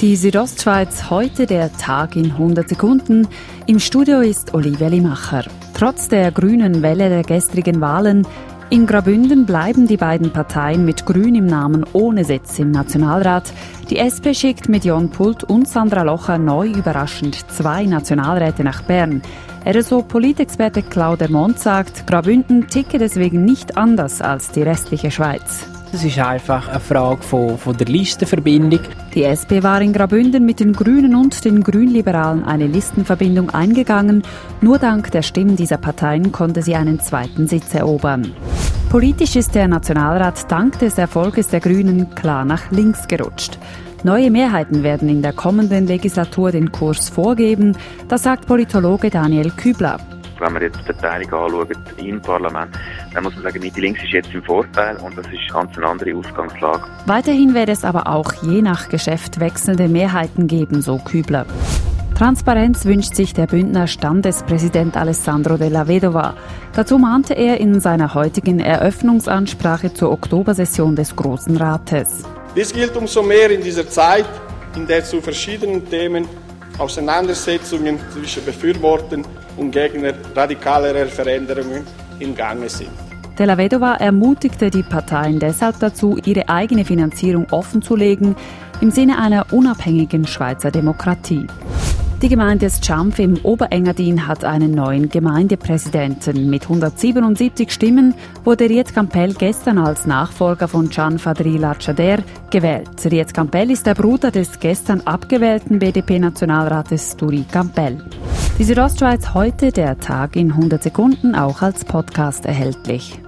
Die Südostschweiz heute der Tag in 100 Sekunden. Im Studio ist Olivia Limacher. Trotz der grünen Welle der gestrigen Wahlen in Grabünden bleiben die beiden Parteien mit Grün im Namen ohne Sitz im Nationalrat. Die SP schickt mit Jon Pult und Sandra Locher neu überraschend zwei Nationalräte nach Bern. RSO-Politexperte Claude Mont sagt, Grabünden ticke deswegen nicht anders als die restliche Schweiz. Das ist einfach eine Frage von, von der Listenverbindung. Die SP war in Grabünden mit den Grünen und den Grünliberalen eine Listenverbindung eingegangen. Nur dank der Stimmen dieser Parteien konnte sie einen zweiten Sitz erobern. Politisch ist der Nationalrat dank des Erfolges der Grünen klar nach links gerutscht. Neue Mehrheiten werden in der kommenden Legislatur den Kurs vorgeben, das sagt Politologe Daniel Kübler. Wenn man jetzt die Verteilung anschaut im Parlament, dann muss man sagen, Mitte links ist jetzt im Vorteil und das ist ganz eine andere Ausgangslage. Weiterhin werde es aber auch je nach Geschäft wechselnde Mehrheiten geben, so Kübler. Transparenz wünscht sich der Bündner Standespräsident Alessandro della Vedova. Dazu mahnte er in seiner heutigen Eröffnungsansprache zur Oktobersession des Großen Rates. Dies gilt umso mehr in dieser Zeit, in der zu verschiedenen Themen Auseinandersetzungen zwischen Befürwortern und Gegner radikalerer Veränderungen im Gange sind. Della Vedova ermutigte die Parteien deshalb dazu, ihre eigene Finanzierung offenzulegen, im Sinne einer unabhängigen Schweizer Demokratie. Die Gemeinde Schampf im Oberengadin hat einen neuen Gemeindepräsidenten. Mit 177 Stimmen wurde Riet Campbell gestern als Nachfolger von Gian Fadrila Chader gewählt. Riet Campbell ist der Bruder des gestern abgewählten BDP-Nationalrates Turi Campbell. Die Südostschweiz heute, der Tag in 100 Sekunden, auch als Podcast erhältlich.